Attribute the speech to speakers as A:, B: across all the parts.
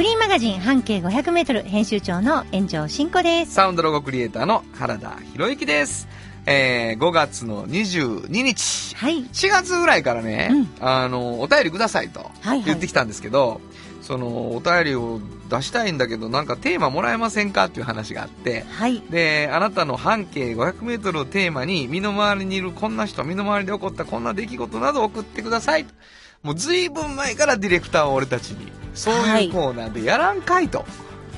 A: フリーマガジン半径500メートル編集長の炎上真子です。
B: サウンドロゴクリエイターの原田博之です。えー、5月の22日。
A: はい。
B: 4月ぐらいからね、あの、お便りくださいと
A: はいはい
B: 言ってきたんですけど、その、お便りを出したいんだけど、なんかテーマもらえませんかっていう話があって、
A: はい。
B: で、あなたの半径500メートルをテーマに、身の回りにいるこんな人、身の回りで起こったこんな出来事などを送ってくださいと。もう随分前からディレクターは俺たちに、そういうコーナーでやらんかいと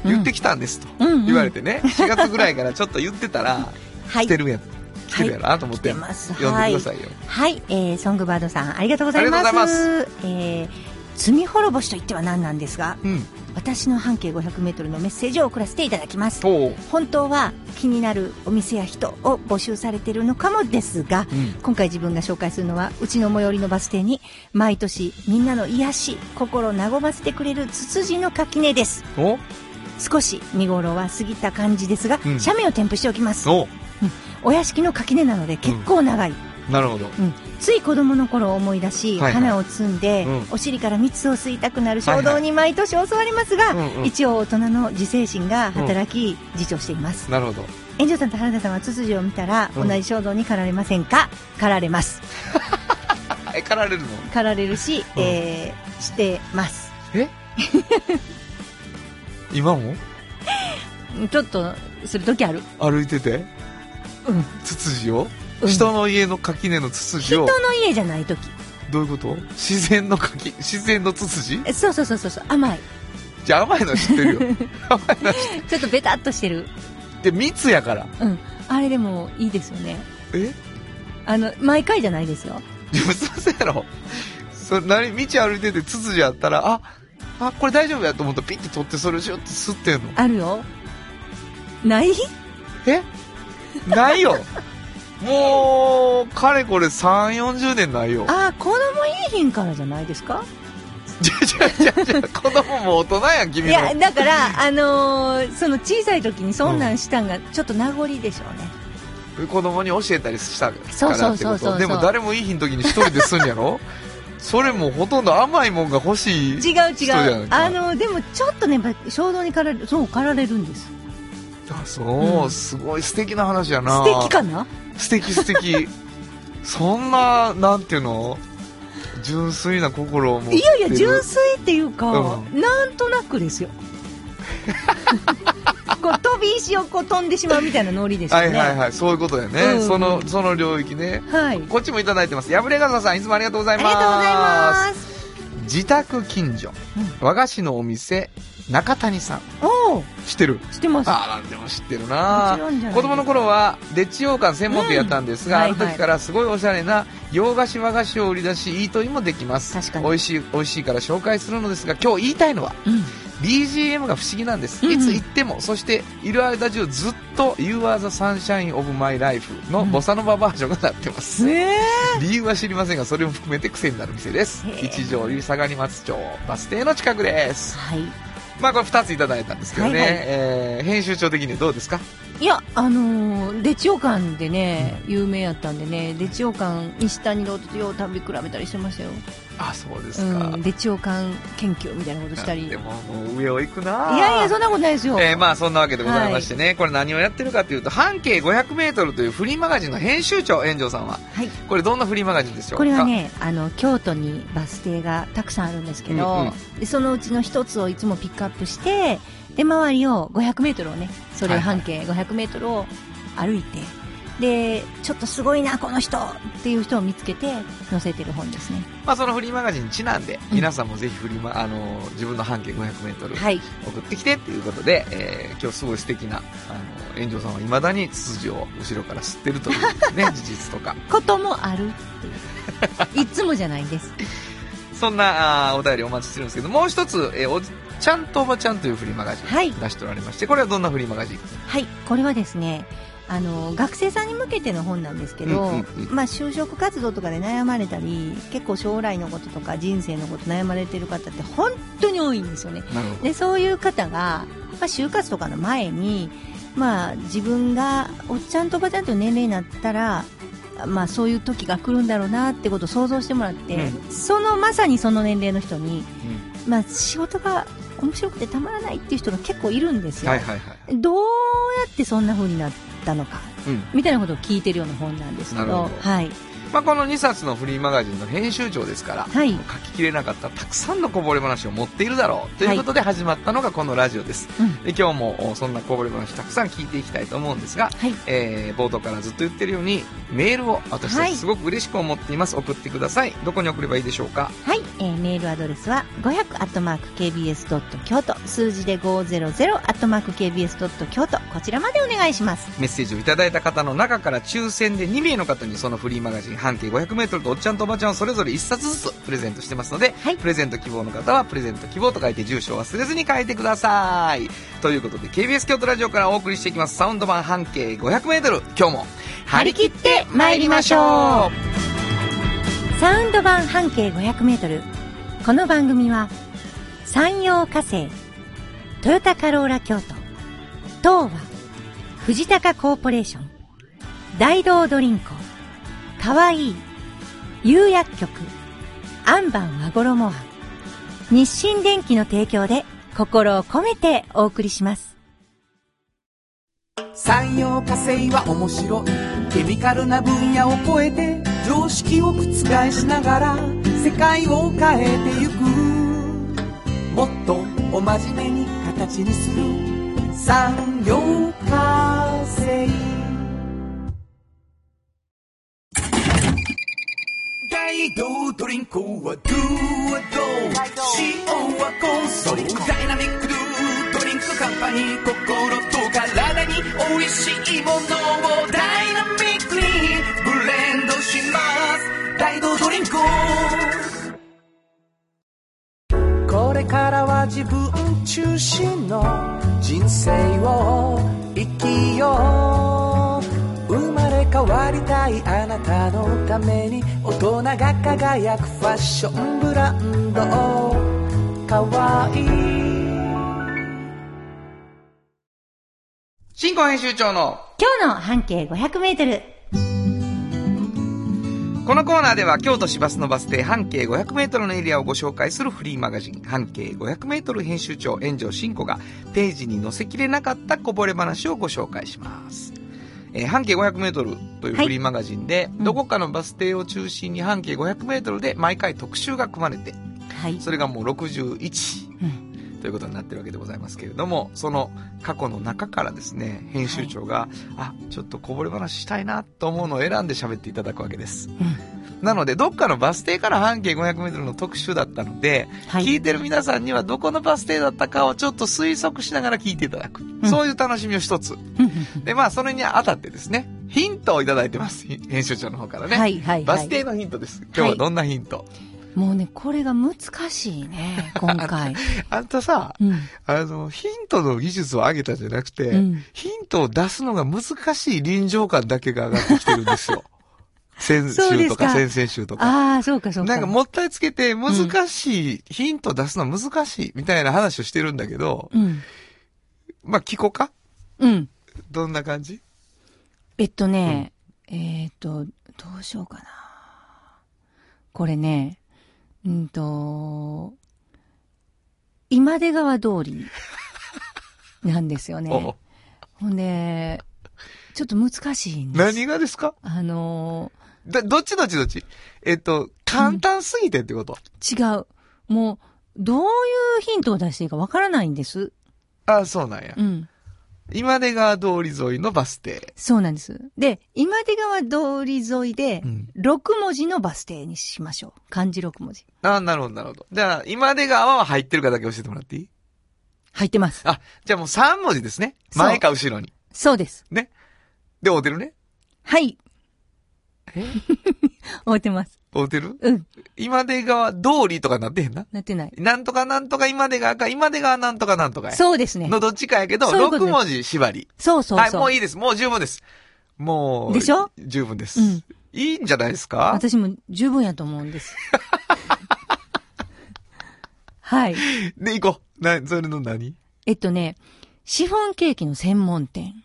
B: 言ってきたんですと言われてね、4月ぐらいからちょっと言ってたら、
A: はい
B: 来てるやん。来てるやろなと思って、
A: 来てます
B: 読んでくださいよ。
A: はい。えー、ソングバードさん、ありがとうございます。
B: ありがとうござい
A: えー、罪滅ぼしと言っては何なんですが、
B: うん。
A: 私の半径500メートルのメッセージを送らせていただきます。本当は気になるお店や人を募集されているのかもですが、
B: うん。
A: 今回自分が紹介するのはうちの最寄りのバス停に毎年みんなの癒し心和ませてくれるツツジの垣根です。
B: お？
A: 少し見頃は過ぎた感じですが、
B: うん。
A: 写メを添付しておきます。
B: お。
A: お屋敷の垣根なので結構長い、
B: なるほど。
A: うんつい子供の頃を思い出し、
B: はいはい。
A: 花を摘んで、
B: うん。
A: お尻から蜜を吸いたくなる衝動に毎年教わりますが、
B: うんうん。
A: 一応大人の自制心が働き、自重しています。
B: なるほど。
A: 炎上さんと原田さんはツツジを見たら、
B: うん。
A: 同じ衝動に駆られませんか？駆られます。
B: あ え、かられるの？
A: 駆られるし、
B: うん。
A: えー、してます。
B: え？今も？
A: ちょっとする時ある。
B: 歩いてて？
A: うん。
B: ツツジを、
A: うん
B: 人の家の垣根のツツジ
A: 人
B: を
A: の家じゃない時。
B: どういうこと？自然の垣自然のツツジ？
A: えそうそうそうそうそう甘い。
B: じゃあ甘いの知ってるよ。甘いの知って
A: ちょっとベタっとしてる。
B: で蜜やから。
A: うん。あれでもいいですよね。
B: え？
A: あの毎回じゃないですよ。
B: いやそうやろ。それ何道歩いててツツジあったらああこれ大丈夫やと思ったらピッて取ってそれをシュッて吸ってんの。
A: あるよ。ない？
B: え？ないよ もうかれこれ3 4 0年ないよ。
A: ああ子供いいひんからじゃないですか？
B: じゃじゃじゃじゃ子供も大人やん君の
A: いやだからあのーその小さい時にそんなんしたんがちょっと名残でしょうね、
B: 子供に教えたりしたからって
A: そうそうそうそう
B: でも誰もいい日の時に一人ですんやろそれもほとんど甘いもんが欲しい
A: 違う違
B: うか
A: あのでもちょっとね衝動に駆られるそう駆られるんです
B: あそう、
A: うん
B: すごい素敵な話やな
A: 素敵かな
B: 素敵素敵。そんななんていうの？純粋な心を持ってる。
A: いやいや純粋っていうか、
B: う
A: なんとなくですよ。こう飛び石をこう飛んでしまうみたいなノリですよね。
B: はいはいはい。そういうことだよね、
A: うん。
B: そのその領域ね。
A: はい。
B: こっちもいただいてます。破れ傘さんいつもありがとうございます。
A: ありがとうございます。
B: 自宅近所、和菓子のお店中谷さん。知ってる？
A: 知ってます。
B: ああでも知ってるな。子供の頃はでっち羊羹専門店やったんですが、
A: うん。
B: ある時からすごいおしゃれな洋菓子和菓子を売り出しイートインもできます。
A: 確かに。
B: 美味しい美味しいから紹介するのですが今日言いたいのは
A: うん。
B: BGM が不思議なんです、
A: うんうん。
B: いつ行ってもそしている間中ずっと You are the sunshine of my life のボサノババージョンが鳴ってます、
A: え
B: 理由は知りませんがそれも含めて癖になる店です。一条ゆ相模松町バス停の近くです。
A: はい
B: まあこれ2ついただいたんですけどね、
A: はいはい。
B: えー編集長的にどうですか？
A: いやあのー、デチオカンでね有名やったんでねデチオカン西谷ロードとよう食べ比べたりしてましたよ
B: あそうです
A: う
B: か、
A: んデチオカン研究みたいなことしたり。い
B: でももう上を行くない
A: やいやそんなことないですよ、
B: えーまあそんなわけでございましてね、これ何をやってるかというと半径 500m というフリーマガジンの編集長炎上さんは。
A: はい。
B: これどんなフリーマガジンでしょうか？
A: これはねあの京都にバス停がたくさんあるんですけど、
B: うんうん。
A: でそのうちの一つをいつもピックアップしてで周りを 500m をねそれを半径 500m を歩いて、でちょっとすごいなこの人っていう人を見つけて載せてる本ですね。
B: まあ、そのフリーマガジンにちなんで、
A: うん。
B: 皆さんもぜひフリーマ、あの自分の半径 500m
A: はい。
B: 送ってきてっていうことで、えー今日すごい素敵なあの炎上さんは未だにツツジを後ろから吸ってるというね 事実とか。
A: こともあるっていう。いつもじゃないです。
B: そんなあーお便りお待ちしてるんですけどもう一つ、えーおちゃんとおばちゃんというフリーマガジン、
A: はい。
B: 出しておられまして、これはどんなフリーマガジン？
A: はい、これはですね、あの、学生さんに向けての本なんですけど、まあ、就職活動とかで悩まれたり、結構将来のこととか人生のこと悩まれてる方って本当に多いんですよね。で、そういう方が、まあ、就活とかの前に、まあ、自分がおっちゃんとおばちゃんと年齢になったら、まあ、そういう時が来るんだろうなってことを想像してもらって、
B: う
A: そのまさにその年齢の人に、
B: う
A: まあ、仕事が面白くてたまらないっていう人が結構いるんですよ。どうやってそんな風になったのか、
B: うん。
A: みたいなことを聞いてるような本なんですけどはい。
B: まあ、この2冊のフリーマガジンの編集長ですから、
A: はい
B: 書ききれなかったたくさんのこぼれ話を持っているだろうということで始まったのがこのラジオです。
A: うん。
B: で今日もおそんなこぼれ話たくさん聞いていきたいと思うんですが、
A: はい。
B: えー冒頭からずっと言ってるようにメールを私た
A: はい
B: ちすごく嬉しく思っています、送ってくださいどこに送ればいいでしょうか？
A: はい。えーメールアドレスは、500-kbs. 京都、数字で 500-kbs. 京都、こちらまでお願いします。
B: メッセージをいただいた方の中から抽選で2名の方にそのフリーマガジン半径 500m とおっちゃんとおばちゃんをそれぞれ1冊ずつプレゼントしてますので、
A: はい。
B: プレゼント希望の方はプレゼント希望と書いて住所を忘れずに書いてください。ということで KBS 京都ラジオからお送りしていきます。サウンド版半径 500m 今日も張り切って参りましょう。
A: サウンド版半径500メートル。この番組は、山陽火星、トヨタカローラ京都、東和、藤高コーポレーション、大道ドリンコ、かわい。い、釉薬局、アンバン和衣庵、日清電機の提供で心を込めてお送りします。
C: 産業化成は面白い。ケミカルな分野を超えて常識を覆しながら世界を変えてゆく。もっとお真面目に形にする。産業化成。大道ドリンクはドゥはド塩はコンソーダイナミックドゥドリンクカンパニー心と体に美味しいものをダイナミックにブレンドします大道ドリンクこれからは自分中心の人生を生きよう。変わりたいあなたのために大人が輝くファッションブランドかわいい
B: 新婚編集長の
A: 今日の半径500メートル。
B: このコーナーでは京都市バスのバス停半径 500m のエリアをご紹介するフリーマガジン半径 500m 編集長炎上真子がページに載せきれなかったこぼれ話をご紹介します。えー半径 500m というフリーマガジンで、
A: うん。
B: どこかのバス停を中心に半径 500m で毎回特集が組まれて、
A: はい。
B: それがもう61
A: うん。
B: ということになってるわけでございますけれども、その過去の中からですね、編集長が、あ、ちょっとこぼれ話したいなと思うのを選んで喋っていただくわけです。
A: うん
B: なので、どっかのバス停から半径 500m の特集だったので、
A: はい。
B: 聞いてる皆さんにはどこのバス停だったかをちょっと推測しながら聞いていただく。
A: ん
B: そういう楽しみを一つ。
A: うん
B: で、まあ、それにあたってですね、ヒントをいただいてます。ひ編集長の方からね。
A: はいはいはい。
B: バス停のヒントです。今日はどんなヒント、
A: もうね、これが難しいね、今回。
B: あんたさ、
A: うん。
B: あの、ヒントの技術を上げたんじゃなくて、
A: うん
B: ヒントを出すのが難しい臨場感だけが上がってきてるんですよ。先週とか先々週とか。
A: ああ、そうかそうか。
B: なんかもったいつけて難しい、ヒント出すの難しいみたいな話をしてるんだけど、
A: うん。
B: まあ聞こうか？
A: うん。
B: どんな感じ？
A: えっとね、えっと、どうしようかな。これね、うんと、今出川通り なんですよ
B: お
A: ね。ほんで、ちょっと難しいんです。
B: 何がですか？
A: あの
B: だどっちどっちどっち？えっと、簡単すぎてってこと、
A: ー違う。もう、どういうヒントを出していいかわからないんです。
B: ああ、そうなんや。
A: うん。
B: 今出川通り沿いのバス停。
A: そうなんです。で、今出川通り沿いで
B: う、ん。
A: 6文字のバス停にしましょう。漢字6文字。
B: ああ、なるほど、なるほど。じゃあ、今出川は入ってるかだけ教えてもらっていい？
A: 入ってます。
B: あ、じゃあもう3文字ですね。前か後ろに。
A: そうです。
B: ね。で、合うてるね。
A: はい。
B: え？
A: 覚えてます。
B: 合うてる？
A: うん。
B: 今出川通りとかなってへんな？
A: なってない。
B: なんとかなんとか今出川か、今出川なんとかなんとかや。
A: そうですね。
B: のどっちかやけど、6
A: そういうことです
B: 文字縛り。
A: そうそうそう。
B: はい、もういいです。もう十分です。もう。
A: でしょ？
B: 十分です。
A: うん
B: いいんじゃないですか？
A: 私も十分やと思うんです。はい。
B: で、行こう。な、それの何？
A: えっとね、シフォンケーキの専門店。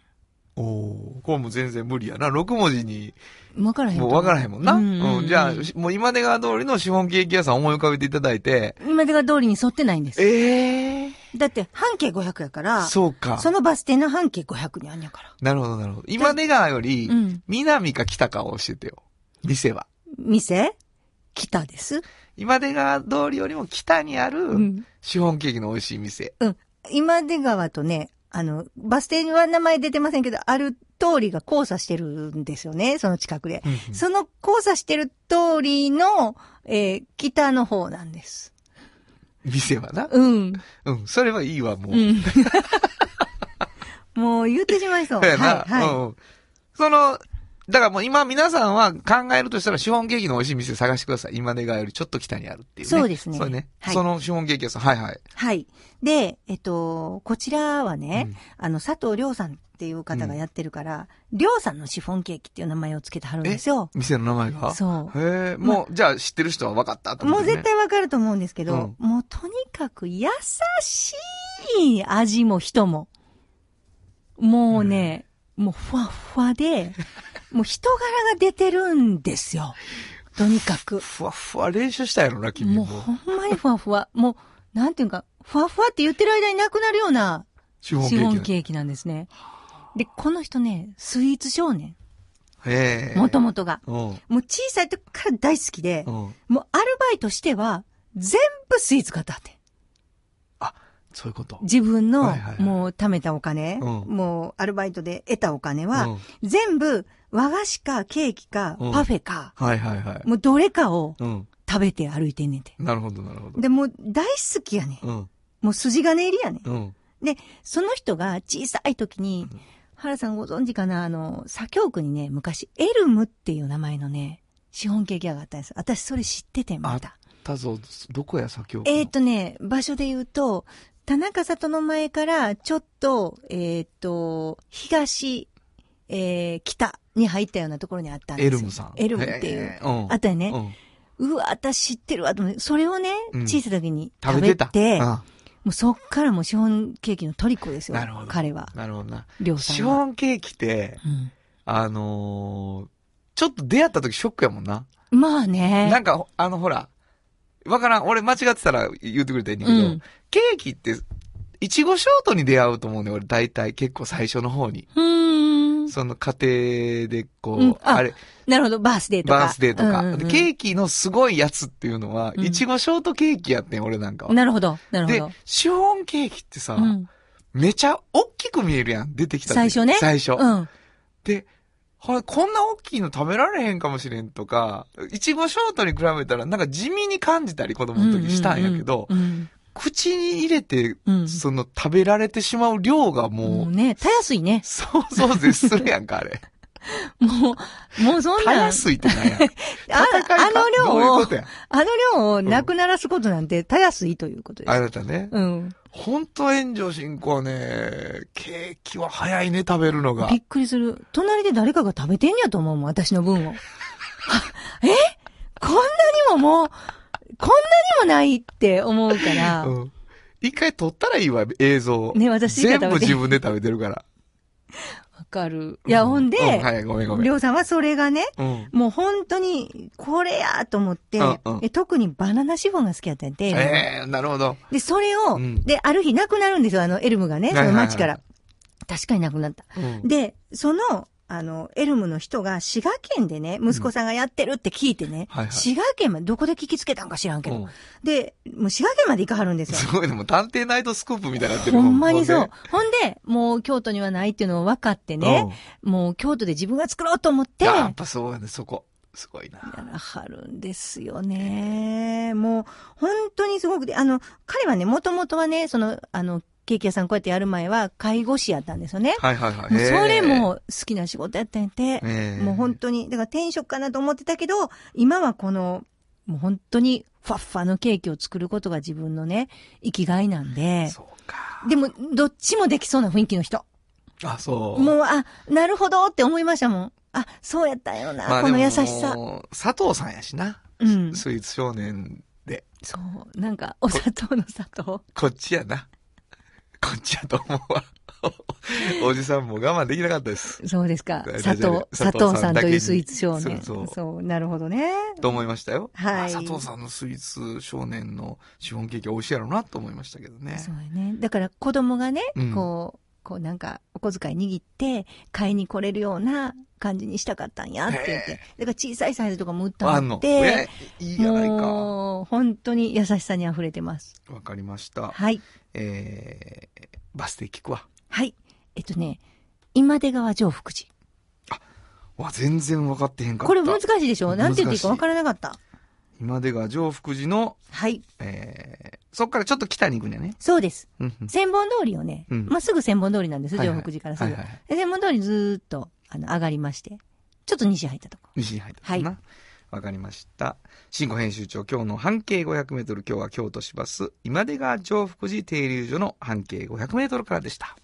B: おおこれもう全然無理やな。6文字に、
A: わからへん
B: もう分からへんもんな。う
A: うんうん
B: ん、じゃあ、もう今出川通りのシフォンケーキ屋さん思い浮かべていただいて。
A: 今出川通りに沿ってないんです。
B: ええ
A: だって半径500やから、
B: そうか。
A: そのバス停の半径500にあんやから。
B: なるほど、なるほど。今出川より
A: うん、
B: 南か北かを教えてよ。店は。
A: 店？北です。
B: 今出川通りよりも北にあ
A: う
B: る、
A: ん。
B: シフォンケーキの美味しい店。
A: 今出川とね、あの、バス停には名前出てませんけど、ある通りが交差してるんですよね、その近くで。その交差してる通りの、えー北の方なんです。
B: 店はな？
A: うん。
B: うん、それはいいわ、もう。
A: うん。もう言ってしまいそう。はい、はい。
B: うん。その、だからもう今皆さんは考えるとしたらシフォンケーキの美味しい店探してください。今出川よりちょっと北にあるっていうね。
A: そうですね
B: そうね。
A: はい
B: そのシフォンケーキ屋さん。はいはい。
A: はい。で、えっと、こちらはね、
B: うん
A: あの、佐藤亮さんっていう方がやってるから、亮、さんのシフォンケーキっていう名前をつけてはるんですよ。
B: 店の名前が？
A: そう。
B: へえ、もう、じゃあ知ってる人は分かったと思
A: もう。絶対わかると思うんですけど、もうとにかく優しい味も人も。もうね、もうふわふわで、もう人柄が出てるんですよ。とにかく。
B: ふわふわ練習したやろな、君も。
A: もうほんまにふわふわ。もう、なんていうか、ふわふわって言ってる間になくなるような
B: シフォンケーキ。
A: なんですね。で、この人ね、スイーツ少年。
B: へえ。
A: もともとが。
B: うん。
A: もう小さい時から大好きで
B: う、ん。
A: もうアルバイトしては、全部スイーツ買ったって。
B: そういうこと。
A: 自分のもう貯めたお金、
B: うん
A: もうアルバイトで得たお金は、
B: うん
A: 全部和菓子かケーキか
B: うん
A: パフェか、
B: はいはいはい。
A: もうどれかを
B: うん。
A: 食べて歩いてんねんて。
B: なるほどなるほど。
A: で、もう大好きやねん。
B: うん。
A: もう筋金入りやねん。
B: うん。
A: で、その人が小さい時に、原さんご存知かな？あの、左京区にね、昔、エルムっていう名前のね、シフォンケーキ屋があったんです。私それ知ってて、また。
B: たぞ、どこや、先ほど。
A: えっ、とね、場所で言うと、田中里の前から、ちょっと、えっ、と、東、えー、北に入ったようなところにあったんですよ。
B: エルムさん。
A: エルムっていう。あったよね。
B: う
A: わ、私知ってるわと思って、それをね、
B: うん
A: 小さい時に食べて、
B: 食べてた。
A: もうそっからもうシフォンケーキのトリコですよ。
B: なるほど
A: 彼は
B: うん。。なるほどな。
A: りょうさんは。
B: シフォンケーキって、
A: うん
B: あのー、ちょっと出会った時ショックやもんな。
A: まあね。
B: なんか、あの、ほら、わからん。俺間違ってたら言ってくれたらいいんだけど、
A: うん
B: ケーキって、いちごショートに出会うと思うね、俺大体結構最初の方に。
A: うーん。
B: その家庭でこう、
A: うんあ
B: あれ、
A: なるほど、バースデーとか。
B: バースデーとか、
A: うんうんうん
B: でケーキのすごいやつっていうのは、
A: うん
B: いちごショートケーキやってん、俺なんかは。
A: なるほど、なるほ
B: で
A: ど。、
B: シフォンケーキってさ、
A: うん。
B: めちゃ大きく見えるやん、出てきた時
A: 最初ね
B: 最初。
A: うん。
B: で、こんな大きいの食べられへんかもしれんとか、いちごショートに比べたらなんか地味に感じたり子供の時したんやけど、
A: うんうん
B: 口に入れて、
A: うん
B: その食べられてしまう量が
A: うん
B: もう、
A: もうね、たやすいね。
B: 想像絶するやんか、あれ。
A: もう、もうそんなん。
B: たやすいってなんや。
A: ああの量を
B: どういう。
A: あの量をなくならすことなんてたやすいということです。
B: あなたね。
A: うん。
B: 本当炎上進行はね、ケーキは早いね、食べるのが
A: び。っくりする。隣で誰かが食べてんやと思うもん、私の分を。え？こんなにももう、こんなにもないって思うから。
B: うん。一回撮ったらいいわ、映像。
A: ね私
B: 全部自分で食べてるから。
A: わかる。いや、ほんで、
B: うはい、ごめんごめん。
A: りょうさんはそれがね、
B: うん。
A: もう本当に、これやと思って、
B: うんうん
A: え特にバナナシフォンが好きやったんで、
B: ええなるほど。
A: で、それを、
B: うん
A: で、ある日なくなるんですよ、あの、エルムがね、その街から。確かになくなった。
B: うん
A: で、その、あの、エルムの人が滋賀県でね、息子さんがやってるって聞いてね、
B: はいはい
A: 滋賀県まで、どこで聞きつけたんか知らんけど、
B: うん
A: で、もう滋賀県まで行かはるんですよ。
B: すごいね、もう探偵ナイトスクープみたいになってる
A: ほんまにそう
B: も。
A: ほんで、もう京都にはないっていうのを分かってね、もう京都で自分が作ろうと思って、
B: うん。
A: や
B: やっぱそうやね、そこ。すごいな。
A: らはるんですよね。もう、本当にすごくて、あの、彼はね、もともとはね、その、あの、ケーキ屋さんこうやってやる前は介護士やったんですよね。
B: はいはいはい。
A: それ、も好きな仕事やったんやて。
B: ええ
A: もう本当に、だから転職かなと思ってたけど、今はこの、もう本当にファッファのケーキを作ることが自分のね、生きがいなんで。
B: そうか。
A: でも、どっちもできそうな雰囲気の人。
B: あ、そう。
A: もう、あ、なるほどって思いましたもん。あ、そうやったんよな、
B: まあ
A: この優し
B: で
A: さ。
B: も佐藤さんやしな。
A: うん。
B: スイーツ少年で。
A: そう。なんか、お砂糖の砂糖。
B: こっちやな。こっちやと思うわ。おじさんも我慢できなかったです。
A: そうですか。
B: 大
A: 砂糖
B: 丈夫、
A: 砂糖さんというスイーツ少年。
B: そうそう
A: なるほどね。
B: と思いましたよ。
A: はい
B: あ佐藤さんのスイーツ少年のシフォンケーキ美味しいやろうなと思いましたけどね。
A: そうやね。だから子供がね、
B: うん
A: こう、こうなんか、お小遣い握って、買いに来れるような感じにしたかったんやって言って
B: へ。
A: だから小さいサイズとかも売った
B: の
A: の？で
B: え、いいじゃないか。
A: もう、本当に優しさに溢れてます。
B: わかりました。
A: はい。
B: えー、バス停聞くわ。
A: はい。えっとね、今出川上福寺。
B: わ、全然分かってへんかった。
A: これ難しいでしょ？なんて言っていいか分からなかった。
B: 今出川上福寺の、
A: はい。
B: えー、そっからちょっと北に行くんやね。
A: そうです。千本通りをね、
B: うん
A: まっすぐ千本通りなんです、
B: はいはい
A: 上福寺からすぐ。千本通りずーっと、あの、上がりまして、ちょっと西入ったとこ。
B: 西に入ったかな。わ、かりました。新語編集長、今日の半径500メートル、今日は京都市バス、今出川上福寺停留所の半径500メートルからでした。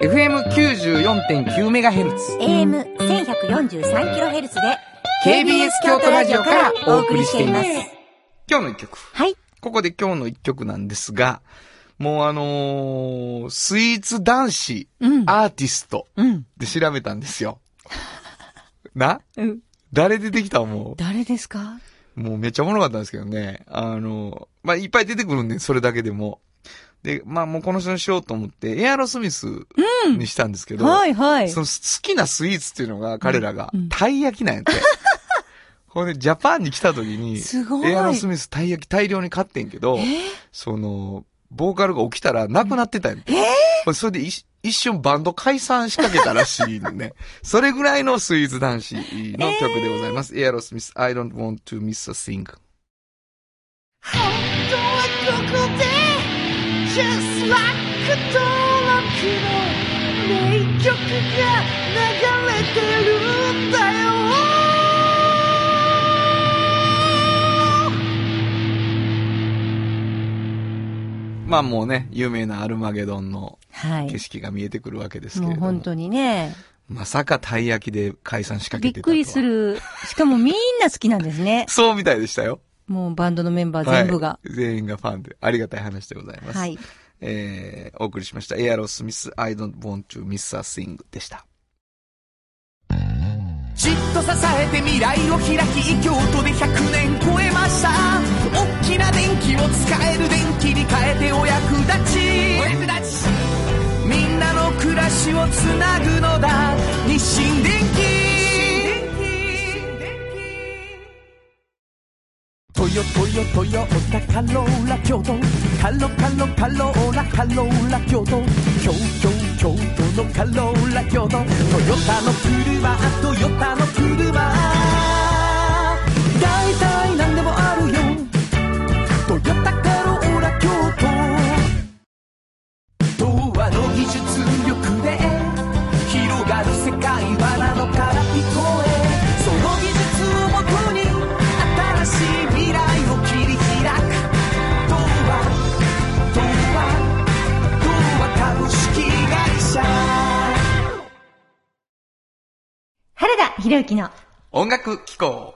B: FM94.9 メガヘルツ。
A: AM1143kHz で、
B: KBS 京都ラジオからお送りしています。今日の一曲。
A: はい。
B: ここで今日の一曲なんですが、もうあのースイーツ男子、
A: うん。
B: アーティスト
A: うん。
B: で調べたんですよ。な？
A: うん。
B: 誰出てきた思
A: 誰ですか？
B: うもうめっちゃおもろかったんですけどね。あの、まあ、いっぱい出てくるんで、それだけでも。で、まあ、もうこの人にしようと思って、エアロスミスにしたんですけど、
A: はいはい。
B: その好きなスイーツっていうのが、彼らが
A: うん、
B: たい焼きなんやって。ほんで、ジャパンに来た時に、
A: すごい。
B: エアロスミスたい焼き大量に買ってんけど、
A: えー？
B: その、ボーカルが起きたらなくなってたんやて。それで一一瞬バンド解散しかけたらしいのね。それぐらいのスイーツ男子の曲でございます。エアロスミス、I don't want to miss a thing.
D: 本当？Just like 登録の名曲が流れてるんだよ
B: まあもうね、有名なアルマゲドンの
A: はい
B: 景。色が見えてくるわけですけれども。
A: もう本当にね、
B: まさかたい焼きで解散しかけてた。
A: びっくりす。る。しかもみんな好きなんですね。
B: そうみたいでしたよ。
A: もうバンドのメンバー全部が。
B: はい全員がファンで。ありがたい話でございます。
A: はい。
B: えー、お送りしました。エアロスミス、I don't want to miss a thing でした。
C: じっと支えて未来を開き京都で100年超えました大きな電気を使える電気に変えてお役立ちお役立ちみんなの暮らしをつなぐのだ日清電気トヨトヨトヨタカローラ京都カロカロカローラカローラ京都京京京都のカローラ京都トヨタの車トヨタの車大体何でもある
A: 原田博之の
B: 音楽機構。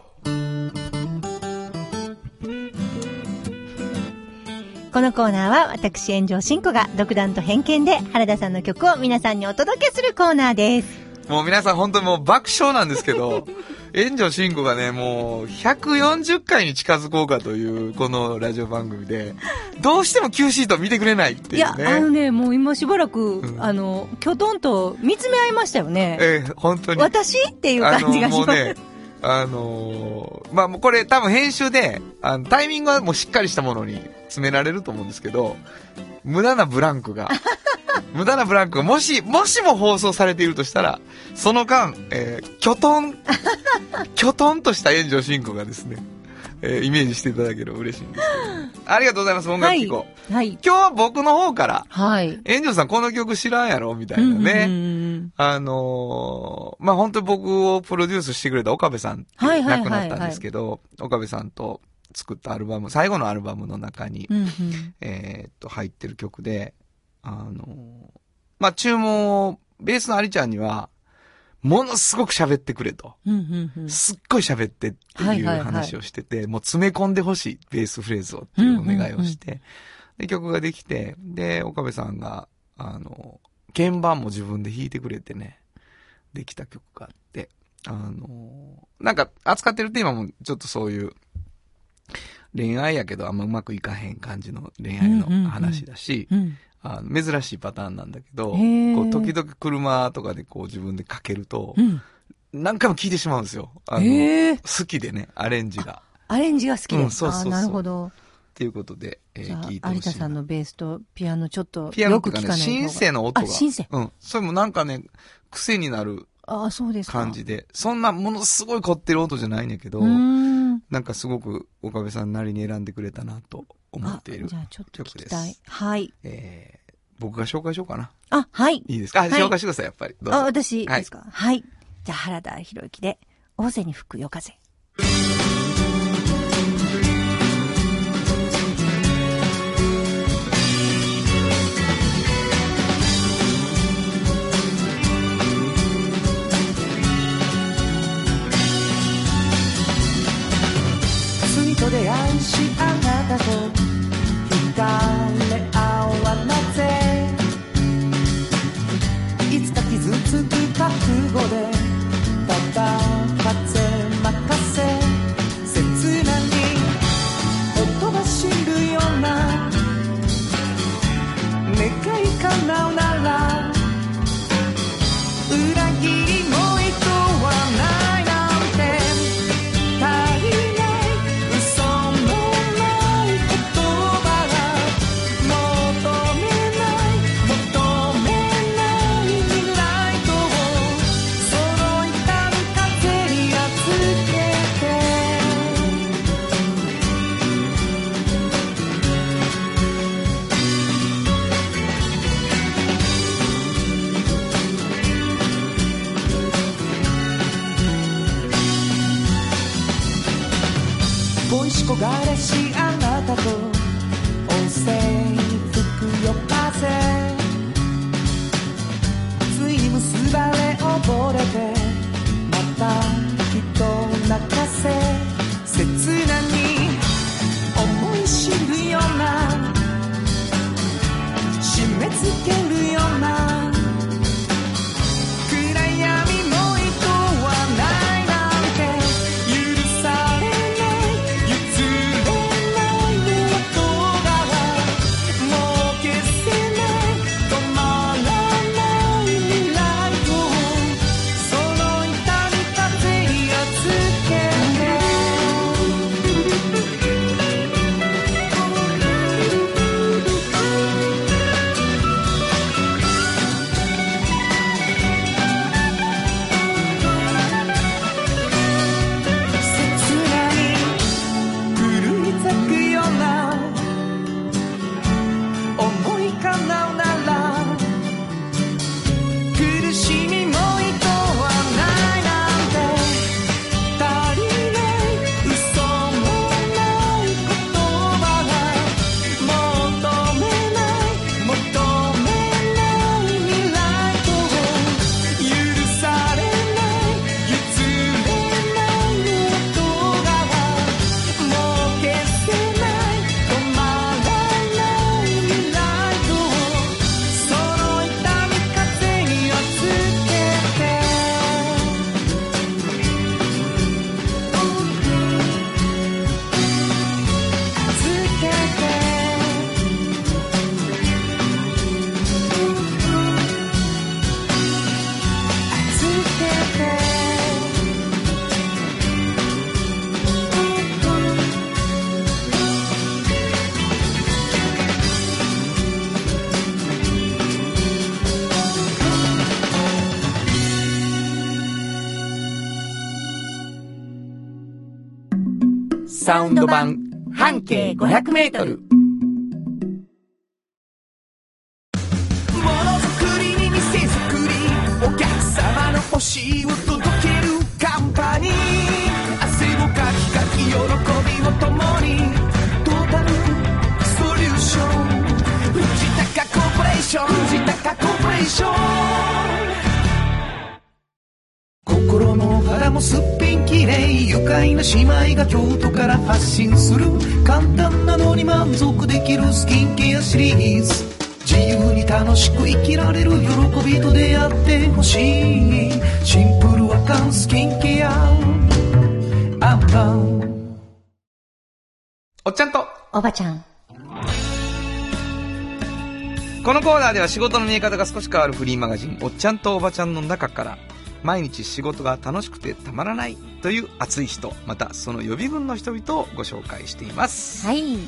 A: このコーナーは私炎上真子が独断と偏見で原田さんの曲を皆さんにお届けするコーナーです。
B: もう皆さん本当にもう爆笑なんですけど、炎上慎吾がね、もう140回に近づこうかというこのラジオ番組で、どうしても Q シート見てくれないって
A: いや、
B: いうね。
A: あのね、もう今しばらく、
B: うん
A: あの、きょとんと見つめ合いましたよね。
B: えー本当に。
A: 私っていう感じがします。
B: あのもうね、あのーまあもうこれ多分編集で、あのタイミングはもうしっかりしたものに詰められると思うんですけど、無駄なブランクが、無駄なブランクがもし、もしも放送されているとしたら、その間、えー、きょとん、きょとんとした炎上進行がですね、えーイメージしていただければ嬉しいんですけど。ありがとうございます、音楽機構。
A: はい。はい。
B: 今日は僕の方から、
A: はい。
B: エンジョンさんこの曲知らんやろみたいなね。
A: うんうんうん
B: あのーまあ、本当に僕をプロデュースしてくれた岡部さん
A: はい
B: 亡くなったんですけど、岡部さんと作ったアルバム、最後のアルバムの中に、
A: うんうん
B: えーっと、入ってる曲で、あのーまあ、注文を、ベースのアリちゃんには、ものすごく喋ってくれと。
A: うんうんうん
B: すっごい喋ってっていう
A: はいはいはい
B: 話をしてて、もう詰め込んでほしい、ベースフレーズをっていうお願いをして、で、曲ができて、で、岡部さんが、あの、鍵盤も自分で弾いてくれてね、できた曲があって、あの、なんか扱ってるテーマもちょっとそういう、恋愛やけどあんまうまくいかへん感じの恋愛の話だし、
A: うん。
B: あの珍しいパターンなんだけど、こう時々車とかでこう自分でかけると、
A: うん。
B: 何回も聴いてしまうんですよ。あの。好きでね、アレンジが。
A: アレンジが好きで。
B: うんそうそうそう
A: なるほど。
B: っていうことで、えー、聞いてほしいな。
A: さんのベースとピアノちょっと
B: ピアノとかね、
A: よく聞かない
B: シンセの音が。
A: あ、シンセ。
B: うん。それもなんかね、癖になる
A: ああ、そうですか。
B: 感じで、そんなものすごい凝ってる音じゃないんだけど。なんかすごく岡部さんなりに選んでくれたなと思
A: あ
B: っている
A: じゃあちょっと聞き
B: 曲
A: たい
B: です。。
A: はい。
B: えー、僕が紹介しようかな。
A: あ、はい。
B: いいですか、あ
A: はい
B: 紹介してください、やっぱり。どうぞ。
A: あ、私
B: はい
A: ですか？はい。じゃあ、原田博之で、大勢に吹く夜風。
C: 出会いしあなたと覚悟で
B: 版。
A: 半径500メートル。
B: ちゃんと、
A: おばちゃん。
B: このコーナーでは仕事の見え方が少し変わるフリーマガジン、おっちゃんとおばちゃんの中から、毎日仕事が楽しくてたまらないという熱い人、またその予備軍の人々をご紹介しています。
A: はい。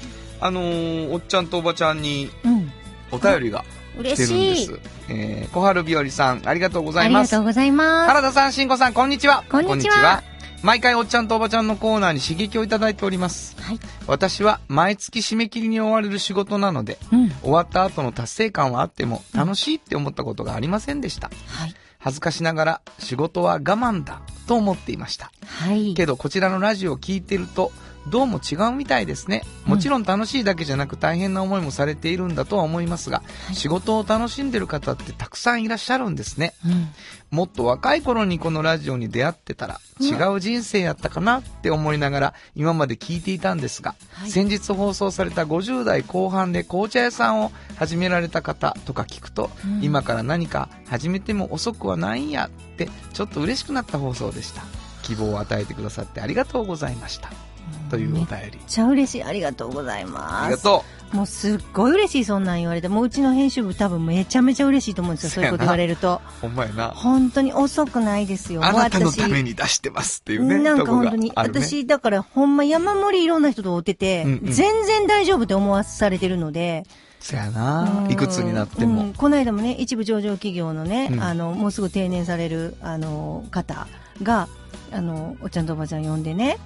B: あのー、おっちゃんとおばちゃんに
A: うん。
B: お便りが来
A: 嬉
B: てるんで
A: しい
B: す。。えー、小春日和さん、ありがとうございます
A: ありがと。うございます。
B: 原田さん、しんこさん、こんにちは。
A: こんにちは
B: 毎回おっちゃんとおばちゃんのコーナーに刺激をいただいております。
A: はい。
B: 私は毎月締め切りに追われる仕事なので、
A: うん。
B: 終わった後の達成感はあっても楽しいって思ったことがありませんでした。
A: はい。
B: 恥ずかしながら仕事は我慢だと思っていました。
A: はい。
B: けどこちらのラジオを聞いてるとどうも違うみたいですね。もちろん楽しいだけじゃなく大変な思いもされているんだとは思いますが、
A: はい
B: 仕事を楽しんでる方ってたくさんいらっしゃるんですね。
A: うん。
B: もっと若い頃にこのラジオに出会ってたら違う人生やったかなって思いながら今まで聞いていたんですが、
A: はい
B: 先日放送された50代後半で紅茶屋さんを始められた方とか聞くと、
A: うん
B: 今から何か始めても遅くはないんやってちょっと嬉しくなった放送でした。希望を与えてくださってありがとうございました。というお
A: めっ
B: 便り。
A: ちゃ嬉しい。ありがとうございます。
B: ありがと
A: もうすっごい嬉しい、そんなん言われて。もううちの編集部多分めちゃめちゃ嬉しいと思うんですよ。そういうこと言われると。
B: う。ほんまやな。
A: 本当に遅くないですよ。
B: あなたのために出してますっていうね。
A: なんか本当に、
B: ね、
A: 私、だからほんま山盛りいろんな人と会ってて、
B: うんうん
A: 全然大丈夫って思わされてるので、
B: そやな
A: うん
B: いくつになっても。
A: うんこの間もね、一部上場企業のね、
B: うん
A: あの、もうすぐ定年される、あの、方が、あの、おっちゃんとおばちゃん呼んでね、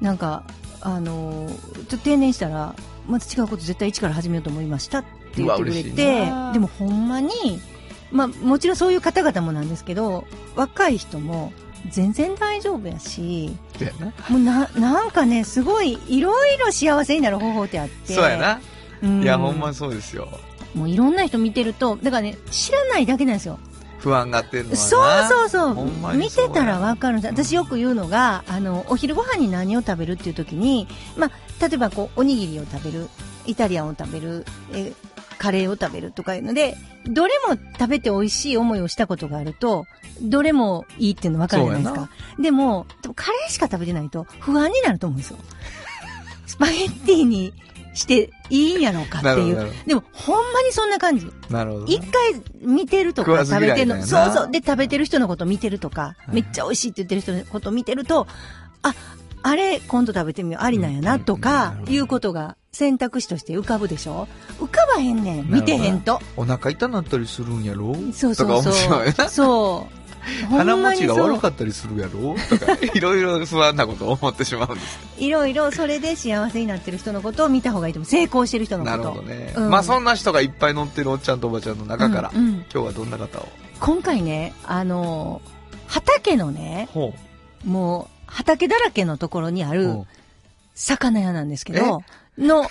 A: なんか、あの、ちょっと定年したら、また違うこと絶対一から始めようと思いましたって言ってくれて
B: な、
A: でもほんまに、まあ、もちろんそういう方々もなんですけど、若い人も全然大丈夫やし。もうな、なんかね、すごい、いろいろ幸せになる方法ってあって。
B: そうやな。
A: うん
B: いや、ほんまそうですよ。
A: もういろんな人見てると、だからね、知らないだけなんですよ。
B: 不安がってるのはな。
A: そうそうそう。見てたらわかるんです。私よく言うのが、あの、お昼ご飯に何を食べるっていう時に、まあ、例えばこう、おにぎりを食べる、イタリアンを食べる、え、カレーを食べるとかいうので、どれも食べて美味しい思いをしたことがあると、どれもいいっていうの分かるじゃないですか。でも、でもカレーしか食べてないと不安になると思うんですよ。スパゲッティにしていいんやろうかっていう。でも、ほんまにそんな感じ。
B: なるほどね。
A: 一回見てるとか
B: 食
A: べてるの、そうそう。で、食べてる人のこと見てるとか、
B: い
A: めっちゃ美味しいって言ってる人のこと見てると、あ、あれ、今度食べてみよう、ありなんやな、と
B: うん
A: か
B: うん、
A: いうことが選択肢として浮かぶでしょ浮かばへんねん、見てへんと。
B: お腹痛なったりするんやろ？
A: そうそうそう。
B: な。
A: そう。
B: 鼻持ちが悪
A: っ
B: かったりするやろ？とか、いろいろ不安なことを思ってしまうんです。
A: いろいろそれで幸せになってる人のことを見た方がいいと思う。成功してる人のこと。
B: なるほどね。
A: うん
B: まあそんな人がいっぱい乗ってるおっちゃんとおばちゃんの中から、
A: うんうん
B: 今日はどんな方を？
A: 今回ね、あのー畑のね、
B: ほ
A: もう、畑だらけのところにあ
B: う。
A: る、魚屋なんですけど、の、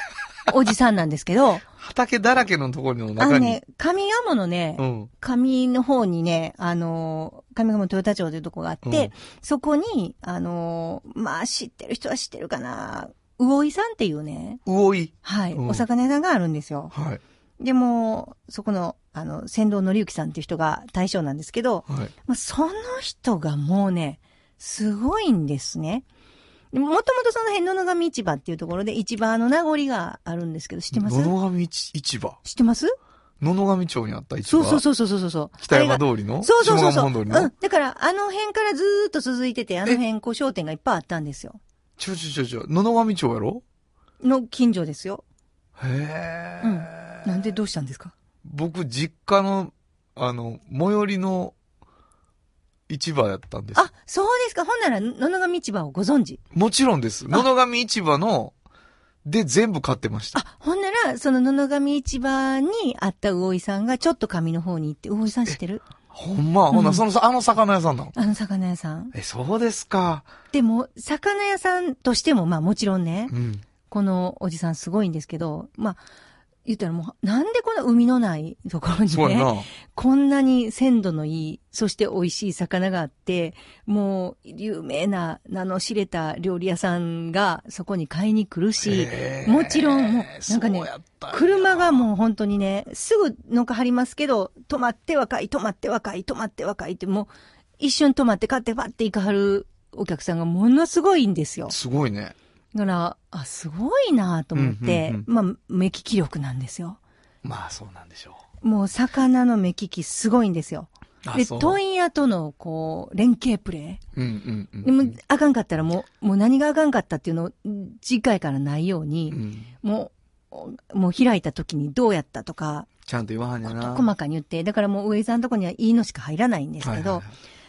A: おじさんなんですけど、
B: 畑だらけのところの
A: あの
B: 中に。
A: ね、上賀茂のね
B: う、ん。
A: 上の方にね、あのー、上賀茂豊田町というとこがあって、
B: うん
A: そこに、あのー、まあ知ってる人は知ってるかな、魚井さんっていうね、
B: 魚井。
A: はい、
B: うん
A: お魚屋さんがあるんですよ。
B: はい。
A: でも、そこの、あの、仙道紀之さんっていう人が大将なんですけど、
B: はい。
A: まあ、その人がもうね、すごいんですね。でもともとその辺、野々上市場っていうところで市場の名残があるんですけど、知ってます？
B: 野々上市市場。
A: 知ってます？
B: 野々上町にあった市場。
A: そうそうそうそうそうそう。
B: 北山通りの？
A: そうそうそうそう。うん。だから、あの辺からずーっと続いてて、あの辺、こう、商店がいっぱいあったんですよ。
B: ちょちょちょちょ、野々上町やろ？
A: の近所ですよ。
B: へ
A: うん
B: え。
A: なんでどうしたんですか？
B: 僕、実家の、あの、最寄りの市場やったんです。
A: あ、そうですか。ほんなら、野々上市場をご存知？
B: もちろんです。野々上市場ので全部買ってました。
A: あ、ほんなら、その野々上市場にあった魚井さんがちょっと上の方に行って、魚井さん知ってる？
B: ほんま、ほんならその、あの魚屋さんなの？
A: あの魚屋さん。
B: え、そうですか。
A: でも、魚屋さんとしても、まあもちろんね、
B: うん。
A: このおじさんすごいんですけど、まあ、言ったらもう、なんでこんな海のないところにね。こんなに鮮度のいい、そして美味しい魚があって、もう有名な名の知れた料理屋さんがそこに買いに来るし、もちろんもうなんかね車がもう本当にね、すぐのかはりますけど、止まって若い、止まって若い、止まって若いってもう一瞬止まって買ってバッて行かはるお客さんがものすごいんですよ。
B: すごいね。
A: だから、あ、すごいなと思って、
B: うんうん
A: まあ、目利き力なんですよ。
B: まあそうなんでしょ
A: もう魚の目利きすごいんですよ。で。問屋との、こう、連携プレ
B: うんうん
A: イ。
B: うん。
A: でも、あかんかったらもう、もう何があかんかったっていうのを、次回からないように、
B: うん
A: もう、もう開いた時にどうやったとか、
B: ちゃんと言わはんやな。
A: 細かに言って、だからもう上井さんのとこにはいいのしか入らないんですけど、
B: はいはいはい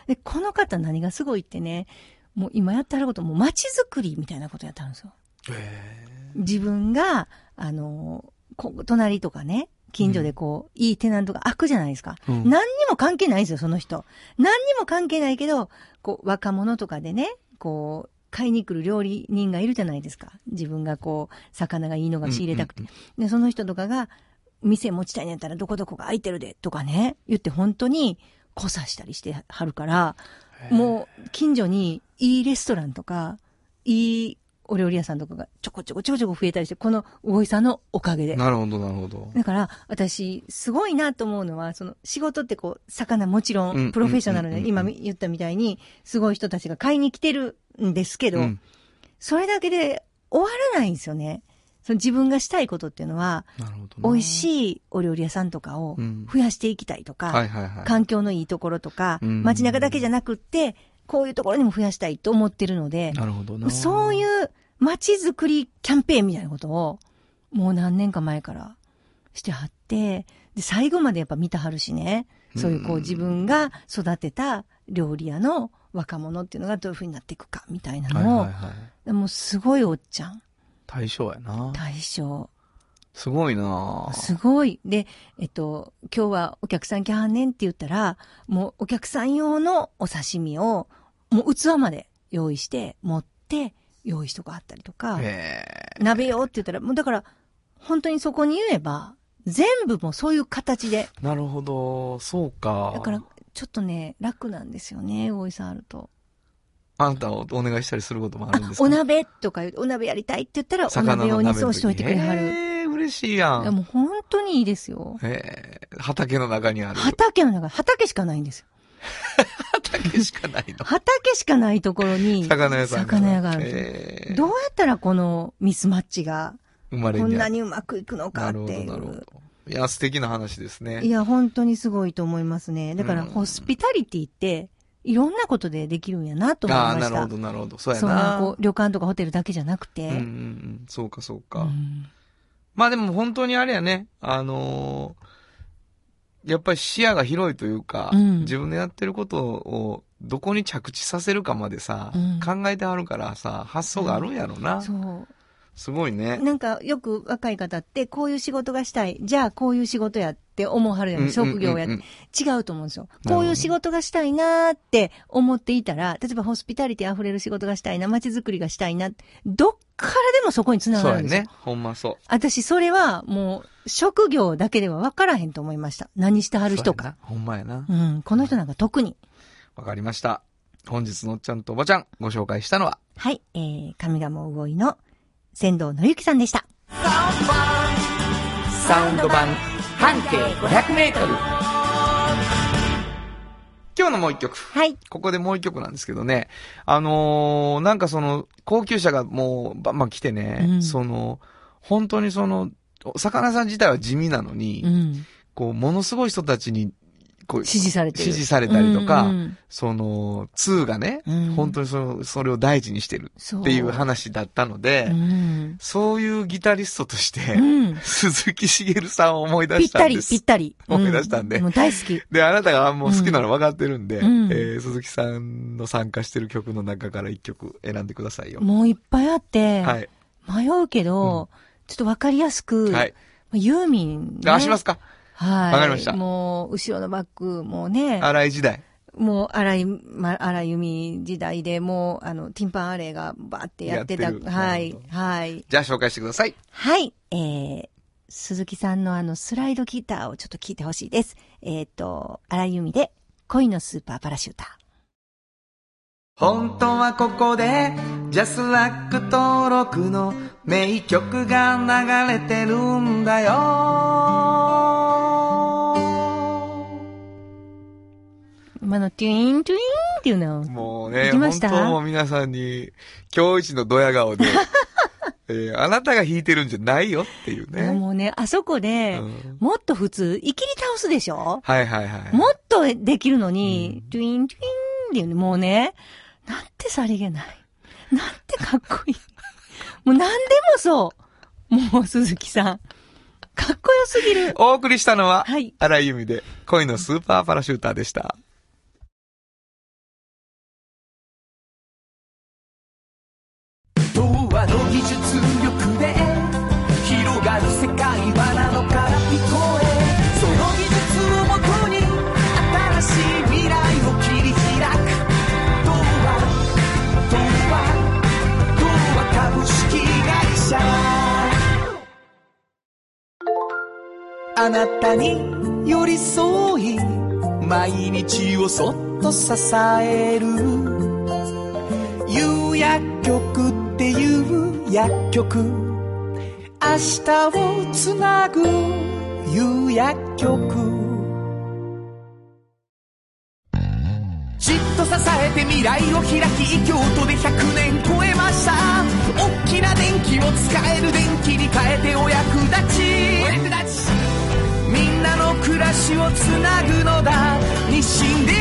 A: で、この方何がすごいってね、もう今やってはることも街づくりみたいなことやってはるんですよ。
B: へ
A: 自分が、あの、こ隣とかね、近所でこう、いいテナントが開くじゃないですか。
B: うん
A: 何にも関係ないんですよ、その人。何にも関係ないけど、こう、若者とかでね、こう、買いに来る料理人がいるじゃないですか。自分がこう、魚がいいのが仕入れたくて。
B: うん
A: で、その人とかが、店持ちたいんやったらどこどこが空いてるで、とかね、言って本当に、こさしたりしてはるから、もう、近所にいいレストランとか、いいお料理屋さんとかがちょこちょこちょこちょこ増えたりして、この魚井さんのおかげで。
B: なるほど、なるほど。
A: だから、私、すごいなと思うのは、その、仕事ってこう、魚もちろ
B: うん
A: ん、プロフェッショナルで、
B: うん
A: 今言ったみたいに、すごい人たちが買いに来てるんですけど、
B: うん
A: それだけで終わらないんですよね。その自分がしたいことっていうのは。美味
B: い。
A: しいお料理屋さんとかを
B: うん
A: 増やしていきたいとか。環境のいいところとか、
B: うん
A: 街中だけじゃなくって、こういうところにも増やしたいと思ってるので、
B: なるほどな。
A: そういう街づくりキャンペーンみたいなことを、もう何年か前からしてはって、で、最後までやっぱ見たはるしね、そういうこう
B: うん
A: 自分が育てた料理屋の若者っていうのがどういう風になっていくかみたいなのを、
B: はいはいはい。
A: もうすごいおっちゃん、
B: 対象やな。
A: 大将、
B: すごいな
A: すごい。で、えっと、今日はお客さん来はんねんって言ったら、もうお客さん用のお刺身を、もう器まで用意して、持って、用意しとかあったりとか、
B: へ
A: 鍋用って言ったら、もうだから、本当にそこに言えば、全部もうそういう形で。
B: え。なるほど、そうか。
A: だから、ちょっとね、楽なんですよね、大井さんあると。
B: あんたをお願いしたりすることもあるんですか？
A: お鍋とか言うお鍋やりたいって言ったら、お鍋用にそうしといてくれはる。
B: ええ嬉しいや
A: いや
B: ん。
A: もう本当にいいですよ。
B: ええ畑の中にある。
A: 畑の中、畑しかないんですよ。
B: 畑しかないの？
A: 畑しかないところに、
B: 魚屋さんが。
A: 魚屋がある。
B: ええ
A: どうやったらこのミスマッチが、
B: 生まれ
A: こんな
B: に
A: うまくいくのか
B: な
A: ってい
B: るほど、なるほど
A: う。。
B: いや、素敵な話ですね。
A: いや、本当にすごいと思いますね。だから、
B: うん
A: ホスピタリティって、いろんなことでできるんやなと思い
B: ああ、
A: ました。
B: なるほど、なるほど。そうやな。
A: こう旅館とかホテルだけじゃなくて。
B: うんうんうん。そうか、そうか。
A: うん
B: まあでも本当にあれやね、あのーやっぱり視野が広いというか、
A: うん
B: 自分でやってることをどこに着地させるかまでさ、
A: うん
B: 考えてはるからさ、発想があるんやろな。
A: そう。
B: すごいね。
A: なんか、よく若い方って、こういう仕事がしたい。じゃあ、こういう仕事やって思わはるやん。職業やって
B: うんうんうん
A: 違うと思うんですよ。こういう仕事がしたいなーって思っていたら、例えばホスピタリティ溢れる仕事がしたいな、街づくりがしたいな、どっからでもそこにつな
B: そうや
A: がるんですよ。
B: ね。ほんまそう。
A: 私、それはもう、職業だけでは分からへんと思いました。何してはる人か。
B: ほんまやな。
A: うん、この人なんか特に。
B: わかりました。本日のおっちゃんとおばちゃん、ご紹介したのは、
A: はい、えー、上賀茂魚井の仙道のゆきさんでした。
B: サウンド版半径500メートル。今日のもう一曲。
A: はい。
B: ここでもう一曲なんですけどね。あのーなんかその、高級車がもうバンバン来てね、
A: うん
B: その、本当にその、お魚さん自体は地味なのに、
A: うん。
B: こう、ものすごい人たちに、こう、
A: 支持されてる。
B: 支持されたりとか、
A: うん
B: その、2がね、
A: うん
B: 本当にその、それを大事にしてる
A: そう
B: っていう話だったので、
A: うん。
B: そういうギタリストとして、
A: うん。
B: 鈴木茂さんを思い出
A: ぴったり、
B: したんです。
A: ぴったり。
B: 思い出したんで
A: うもう大好き。
B: で、あなたがもう好きなの分かってるんで、
A: うん
B: えー鈴木さんの参加してる曲の中から一曲選んでくださいよ。
A: もういっぱいあって、
B: はい。
A: 迷うけど、ちょっとわかりやすく、
B: はい。
A: ユーミン、ね。
B: あ、しますか
A: はい。
B: わかりました
A: もう、後ろのバッグ、もうね、
B: 荒い時代。
A: もう、荒井、ま、荒井由実時代で、もう、あの、ティンパンアレイがバーってやってた。
B: てる
A: はい。はい。
B: じゃあ紹介してください。
A: はい。えー、鈴木さんのあの、スライドギターをちょっと聞いてほしいです。えっ、と、荒井由実で、恋のスーパーパラシューター。
C: 本当はここでジャスラック登録の名曲が流れてるんだよ
A: 今のテュイーン、テュイーンっていうのを。
B: もうね、
A: 行きました？
B: 本当もう皆さんに、今日一のドヤ顔で、えーあなたが弾いてるんじゃないよっていうね。
A: もうね、あそこで、
B: うん
A: もっと普通、生きり倒すでしょ？
B: はいはいはい。
A: もっとできるのに、トゥイントゥインっていうね、もうね、なんてさりげない。なんてかっこいい。もう何でもそう。もう鈴木さん。かっこよすぎる。
B: お送りしたのは、
A: はい
B: 荒井由実で、恋のスーパーパラシューターでした。
C: 童話の技術力で広がる世界あなたに寄り添い毎日をそっと支える。有薬局っていう薬局。明日をつなぐ有薬局。じっと支えて未来を開き京都で100年超えました。大きな電気を使える電気に変えてお役立ちお役立ち。みんなの暮らしをつなぐのだ日清電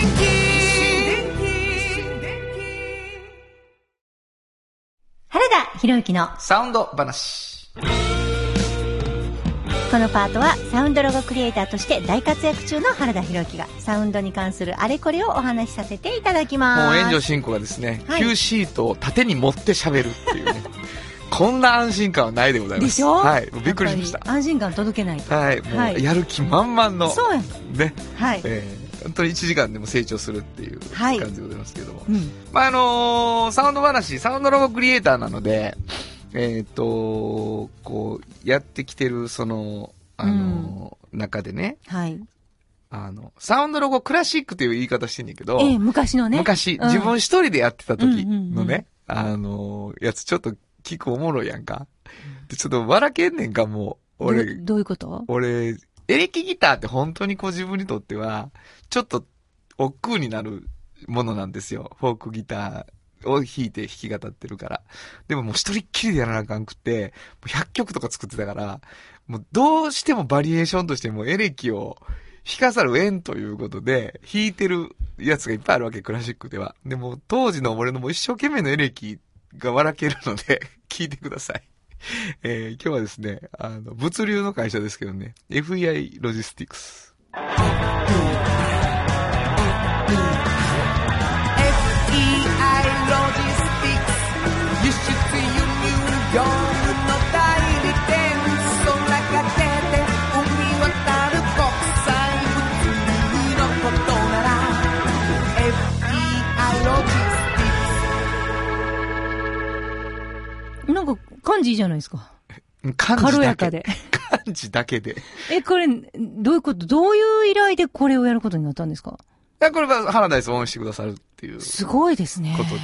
A: 原田博之の
B: サウンド話。
A: このパートはサウンドロゴクリエイターとして大活躍中の原田博之がサウンドに関するあれこれをお話しさせていただきます。
B: もう炎上進行がですね、
A: はい
B: Q シートを縦に持って喋るっていうね。こんな安心感はないでございます。
A: でしょ？
B: はい。びっくりしました
A: 安心感届けないと。
B: はい。も
A: はい
B: う、やる気満々の、
A: そうやん。
B: ね、
A: はい。
B: えー本当に1時間でも成長するっていう
A: はい
B: 感じでございますけども。
A: うん。
B: まあ、あのーサウンド話、サウンドロゴクリエイターなので、えっ、と、こう、やってきてる、その、あのー中でね、
A: はい。
B: あの、サウンドロゴクラシックという言い方してんねんけど、
A: ええ、昔のね。
B: 昔、
A: うん
B: 自分一人でやってた時
A: うんうんうん
B: のね、あのーやつちょっと聞くおもろいやんか。で、ちょっと笑けんねんか、もう。俺、
A: どどういうこと？
B: 俺、エレキギターって本当にこう自分にとっては、ちょっと億劫になるものなんですよ。フォークギターを弾いて弾き語ってるから。でももう一人っきりでやらなあかんくって、もう100曲とか作ってたから、もうどうしてもバリエーションとしてもエレキを弾かざるを得んということで、弾いてるやつがいっぱいあるわけ、クラシックでは。でも当時の俺のもう一生懸命のエレキが笑けるので、聞いてください。えー今日はですね、あの、物流の会社ですけどね、FEI ロジスティクス。
C: FEI ロジスティックスか、
A: 感じゃないですか。
B: 漢字だけ。
A: 軽やかで。
B: 漢字だけで。い
A: え、これ、どういうこと？どういう依頼でこれをやることになったんですか？
B: や、これはハラダイスを応援してくださるっていうこ
A: すごいですね。
B: とで。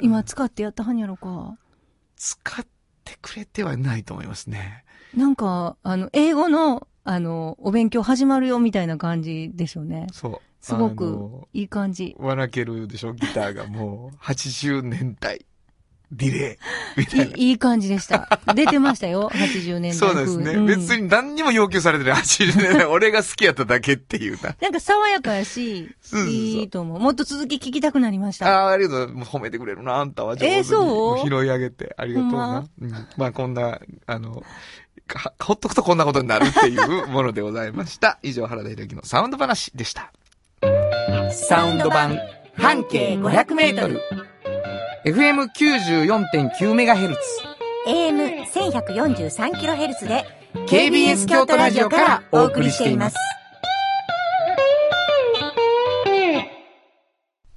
A: 今使ってやったはんやろか。
B: 使ってくれてはないと思いますね。
A: なんか、あの、英語の、あの、お勉強始まるよみたいな感じですよね。
B: そう。
A: すごくいい感じ。
B: 笑けるでしょ？ギターがもう、80年代、ディレイ、みたいな。
A: いいい感じでした。出てましたよ、80年代風。
B: そうですね。
A: ん
B: 別に何にも要求されてない。80年代、俺が好きやっただけっていうな。
A: なんか爽やかやし、
B: そうそうそう
A: いいと思う。もっと続き聞きたくなりました。
B: ああ、ありがとう。もう褒めてくれるな、あんたは上手に。
A: えーそう？
B: も拾い上げて。ありがとうな。うん、まあ、こんな、あの、かほっとくとこんなことになるっていうものでございました。以上、原田博之のサウンド話でした。
C: サウンド版半径500メートル
B: FM94.9MHz。
A: AM1143kHz で
B: KBS 京都ラジオからお送りしています。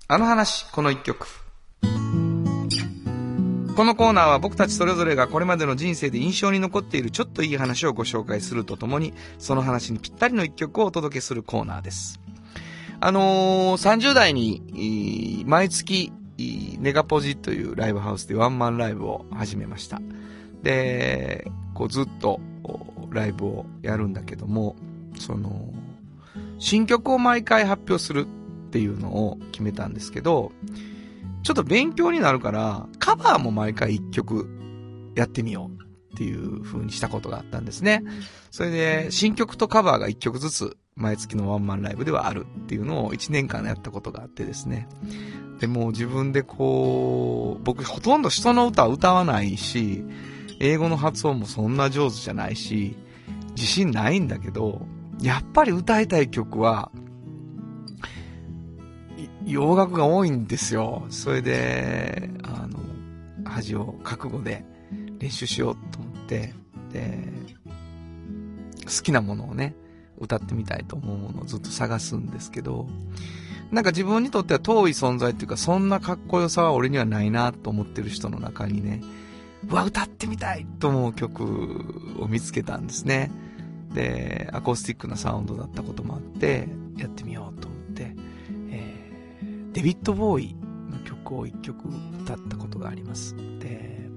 B: あの話、この一曲。このコーナーは僕たちそれぞれがこれまでの人生で印象に残っているちょっといい話をご紹介するとともに、その話にぴったりの一曲をお届けするコーナーです。あのー、30代に、毎月、ネガポジというライブハウスでワンマンライブを始めました。で、こうずっとライブをやるんだけども、その、新曲を毎回発表するっていうのを決めたんですけど、ちょっと勉強になるから、カバーも毎回一曲やってみようっていう風にしたことがあったんですね。それで、新曲とカバーが一曲ずつ毎月のワンマンライブではあるっていうのを一年間やったことがあってですね。でも自分でこう、僕ほとんど人の歌を歌わないし、英語の発音もそんな上手じゃないし、自信ないんだけど、やっぱり歌いたい曲は、洋楽が多いんですよ。それで、あの、恥を覚悟で練習しようと思って、で、好きなものをね、歌ってみたいと思うものをずっと探すんですけど、なんか自分にとっては遠い存在っていうか、そんなかっこよさは俺にはないなと思ってる人の中にね、うわ、歌ってみたいと思う曲を見つけたんですね。で、アコースティックなサウンドだったこともあって、やってみようと思って、えー、デビッド・ボーイの曲を一曲歌ったことがあります。で、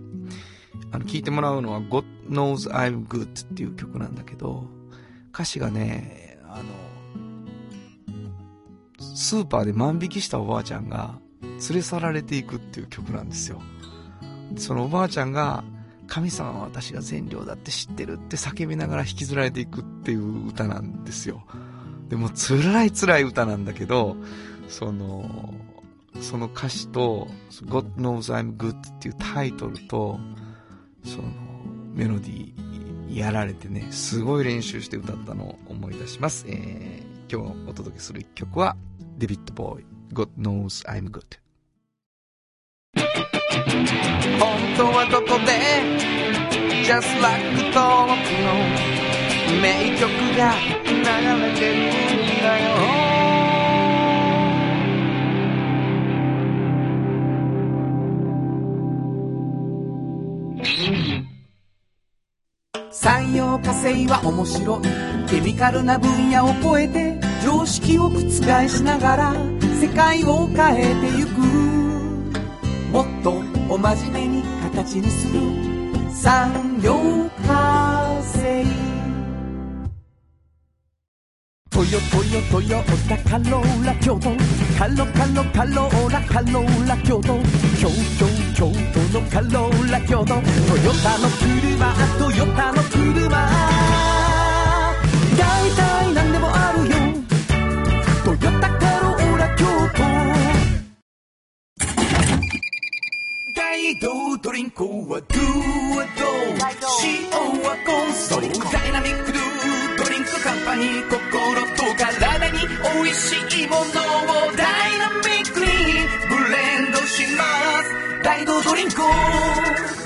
B: あの、聴いてもらうのは God Knows I'm Good っていう曲なんだけど、歌詞がね、あの、スーパーで万引きしたおばあちゃんが連れ去られていくっていう曲なんですよ。そのおばあちゃんが、神様は私が善良だって知ってるって叫びながら引きずられていくっていう歌なんですよ。でも辛い辛い歌なんだけど、その、その歌詞と、God knows I'm good っていうタイトルと、そのメロディーやられてね、すごい練習して歌ったのを思い出します。えー、今日お届けする一曲は、デビッド・ボーイ、God knows I'm good。本当はどこで Just like 登録の名曲が流れてるんだよ。
C: 産業化成は面白い。ケミカルな分野を超えて常識を覆しながら世界を変えてゆく。もっとお真面目に形にする。産業化成。トヨトヨトヨタカローラ京都。カロカロカローラカローラ京都。京都京都のカローラ京都。トヨタの車トヨタの車。大体何でもあるよ。トヨタカローラ京都。大道ドリンクはドゥはド。塩はコンソーダイナミックドゥドリンクカンパニー心と体に美味しいものをダイナミックにブレンドします。大道ドリンク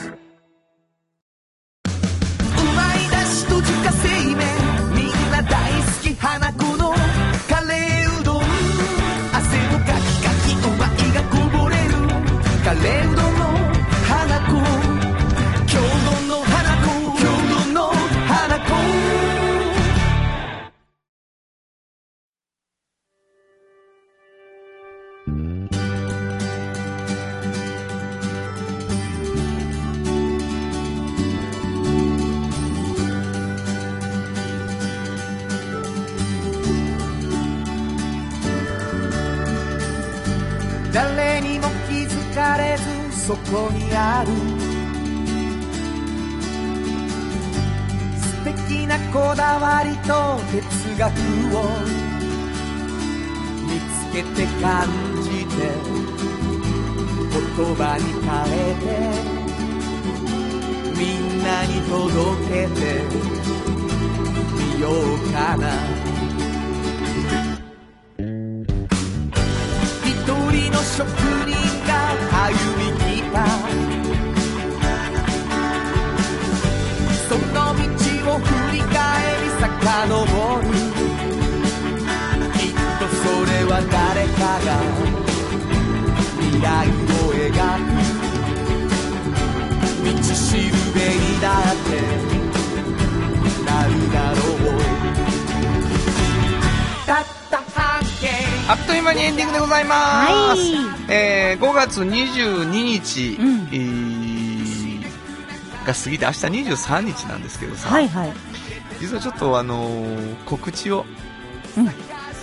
C: こにある素敵なこだわりと哲学を見つけて感じて言葉に変えてみんなに届けてみようかな一人の職ってなるだろうたった半径
B: あっという間にエンディングでございます。
A: はい
B: えー5月22日、
A: うん
B: えーが過ぎて明日23日なんですけどさ、
A: はいはい。
B: 実はちょっとあのー告知を、
A: うん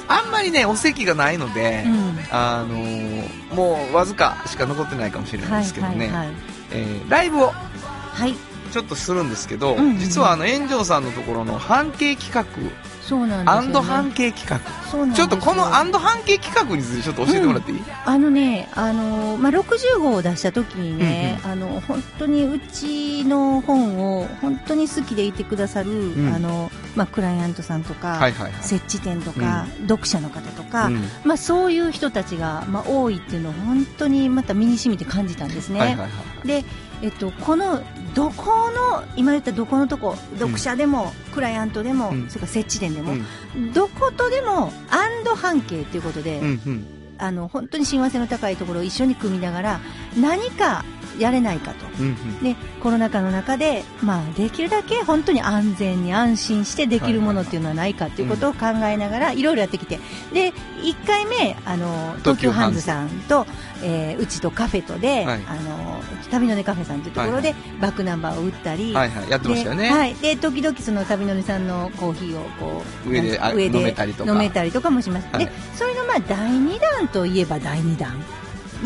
B: あんまりね、お席がないので、
A: うん。
B: あのーもうわずかしか残ってないかもしれない
A: はい
B: ですけどね、
A: はいはい。
B: えーライブを
A: はい。
B: ちょっとするんですけど、
A: うんうん
B: 実はあの、炎上さんのところの半径企画、
A: そうなんですよ、ね。
B: アンド半径企画、ちょっとこのアンド半径企画についてちょっと教えてもらっていい、
A: あのね、あのまあ、60号を出した時にね、あの、本当にうちの本を本当に好きでいてくださる、
B: ん
A: あの、まあ、クライアントさんとか、
B: はいはいはい。
A: 設置店とか、読者の方とか、
B: うん
A: まあ、そういう人たちが、まあ、多いっていうのを本当にまた身に染みて感じたんですね。
B: はいはいはい。
A: で、えっと、このどこの今言ったどこのとこ読者でも、クライアントでも、
B: うん。
A: それから設置店でも、
B: うん。
A: どことでもアンド半径ということで、あの本当に親和性の高いところを一緒に組みながら何かやれないかと。
B: うんうん。
A: でコロナ禍の中で、まあ、できるだけ本当に安全に安心してできるものっていうのはないかっていうことを考えながらいろいろやってきて。で1回目あの東急ハンズさんと、えーうちとカフェとで、
B: はい。
A: あの旅のねカフェさんというところで、バックナンバーを打ったり、
B: はいはい、やってましたよね。
A: ではい、で時々その旅のりさんのコーヒーをこう
B: 上であ
A: 上で
B: 飲めたりとか。
A: 飲めたりとかもします、
B: はい。
A: でそれのまあ第2弾といえば第2弾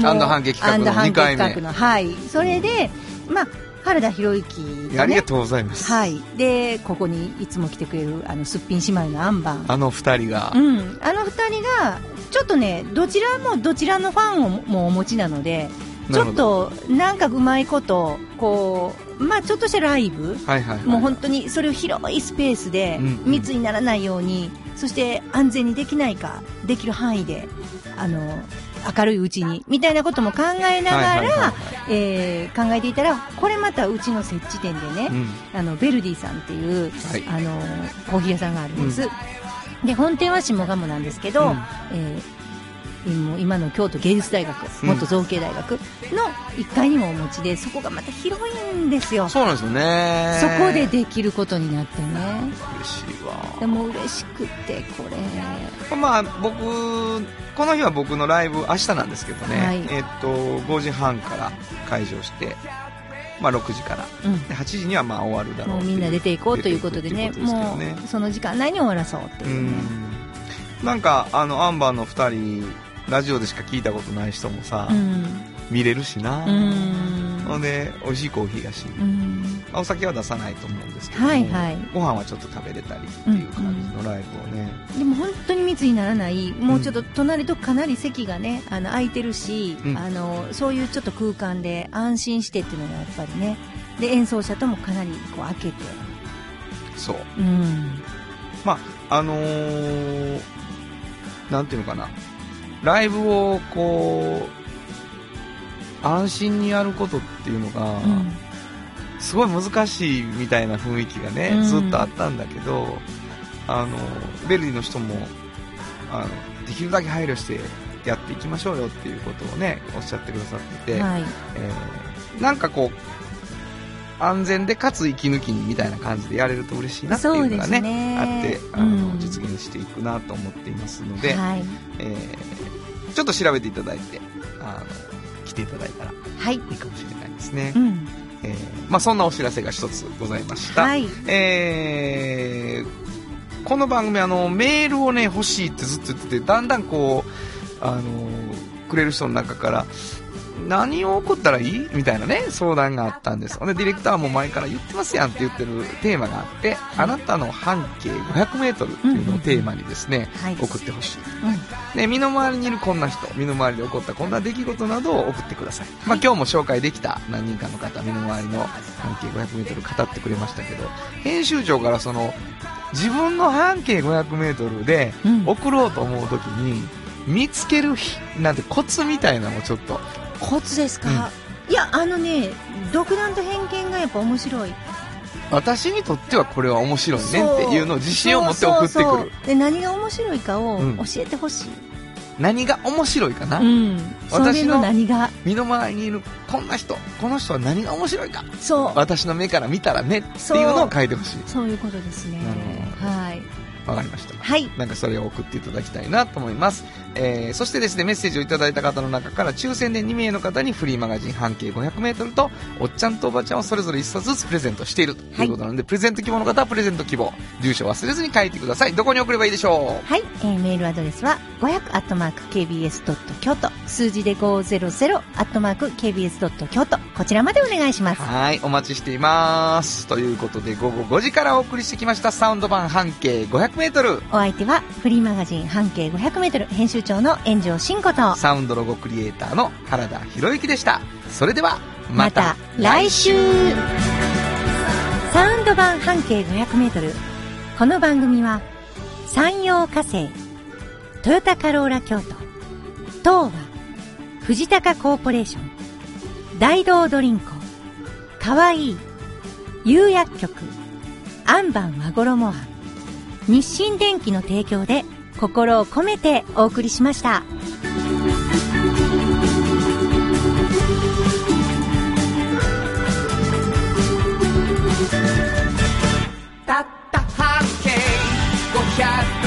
B: アンド半径企画の
A: アンド半径
B: 二回目。
A: はい。それで、まあ原田博之がね。
B: ありがとうございます。
A: はい。でここにいつも来てくれるあのすっぴん姉妹のアンバン
B: あの二人が。
A: う、ん、あの二人がちょっとねどちらもどちらのファンをもお持ちなのでちょっとなんかうまいことこうまあちょっとしたライブ。
B: はいはいはい。
A: もう本当にそれを広いスペースで
B: うんうん。
A: 密にならないように、そして安全にできないかできる範囲であの明るいうちにみたいなことも考えながらえー考えていたらこれまたうちの設置店でね、あのベルディさんっていう
B: はい。
A: あのコーヒー屋さんがあるんです、で本店は下鴨なんですけど、
B: うん。
A: えー今今の京都芸術大学
B: うん。
A: 元造形大学の1階にもお持ちでそこがまた広いんですよ。
B: そうなんですよね。
A: そこでできることになってね。
B: 嬉しいわ。
A: でも嬉しくて、これ。
B: まあ僕、この日は僕のライブ明日なんですけどね、
A: はい
B: えっと、5時半から会場して、まあ6時から、
A: うん。
B: で8時にはまあ終わるだろう
A: みんな出ていこうということでね、
B: 出ていくっていうこと
A: もうその時間内に終わらそうって
B: う
A: いうね。
B: ん。なんか、あの、アンバーの2人、ラジオでしか聞いたことない人もさ、
A: うん。
B: 見れるしな、
A: うん。
B: ほんで、美味しいコーヒーがし、
A: うん。
B: まあお酒は出さないと思うんですけども、
A: はいはい。
B: ご飯はちょっと食べれたりっていう感じのライブをね、
A: でも本当に密にならない、もうちょっと隣とかなり席がね、あの空いてるし、
B: うん。
A: あの、そういうちょっと空間で安心してっていうのがやっぱりね、で、演奏者ともかなりこう開けて、
B: そう。
A: うん。
B: まあ、あのーなんていうのかな、ライブをこう、安心にやることっていうのが、
A: うん。
B: すごい難しいみたいな雰囲気がね、
A: うん
B: ずっとあったんだけど、あの、ベルディの人も、あの、できるだけ配慮してやっていきましょうよっていうことをね、おっしゃってくださってて、
A: はい。
B: えーなんかこう、安全でかつ息抜きにみたいな感じでやれると嬉しいなっていうのがね、
A: ね
B: あって、あの、
A: うん
B: 実現していくなと思っていますので、
A: はい。
B: えーちょっと調べていただいて、あの、来ていただいたらい
A: はい。
B: いかもしれないですね。
A: うん。
B: えーまあそんなお知らせが一つございました。
A: はい。
B: えーこの番組あのメールをね欲しいってずっと言っててだんだんこうあのくれる人の中から何を送ったらいい？みたいなね相談があったんですほんでディレクターも前から言ってますやんって言ってるテーマがあって、あなたの半径 500m っていうのをテーマにですね、
A: はい。
B: 送ってほしい。
A: うん。
B: で身の回りにいるこんな人身の回りで起こったこんな出来事などを送ってください、まあ、今日も紹介できた何人かの方身の回りの半径 500m 語ってくれましたけど編集長からその自分の半径 500m で
A: うん。
B: 送ろうと思う時に見つけるひなんてコツみたいなのをちょっと
A: コツですか、いや、あのね、独断と偏見がやっぱ面白い。
B: 私にとってはこれは面白いねっていうのを自信を持って送ってくる
A: そうそうそうで、何が面白いかを
B: うん
A: 教えてほしい。
B: 何が面白いかな、
A: うん。
B: 私の
A: の何が、
B: 身の回りにいるこんな人、この人は何が面白いか、
A: そう。
B: 私の目から見たらねっていうのを書いてほしい。
A: そういうことですね。はい。
B: わかりました。
A: はい。
B: なんかそれを送っていただきたいなと思います。えー、そしてですね、メッセージをいただいた方の中から抽選で2名の方にフリーマガジン半径500メートルと、おっちゃんとおばちゃんをそれぞれ1冊ずつプレゼントしているということなので、プレゼント希望の方はプレゼント希望、住所忘れずに書いてください。どこに送ればいいでしょ
A: はい、えーメールアドレスは500 kbs 京都数字で500 kbs 京都こちらまでお願いしま
B: う
A: す。
B: はい、お待ちしています。ということで、午後5時からお送りしてきましたサウンド版半径500メートル。
A: お相手はフリーマガジン半径500メートル編集長の炎上真子と、
B: サウンドロゴクリエイターの原田博之でした。それでは、ま
A: ま
B: た
A: た来週。サウンド版半径500メートル。この番組は山陽火星トヨタカローラ京都東和藤高コーポレーション大道ドリンクかわいい釉薬局アンバン和衣庵日清電機の提供で心を込めてお送りしました。たった半径500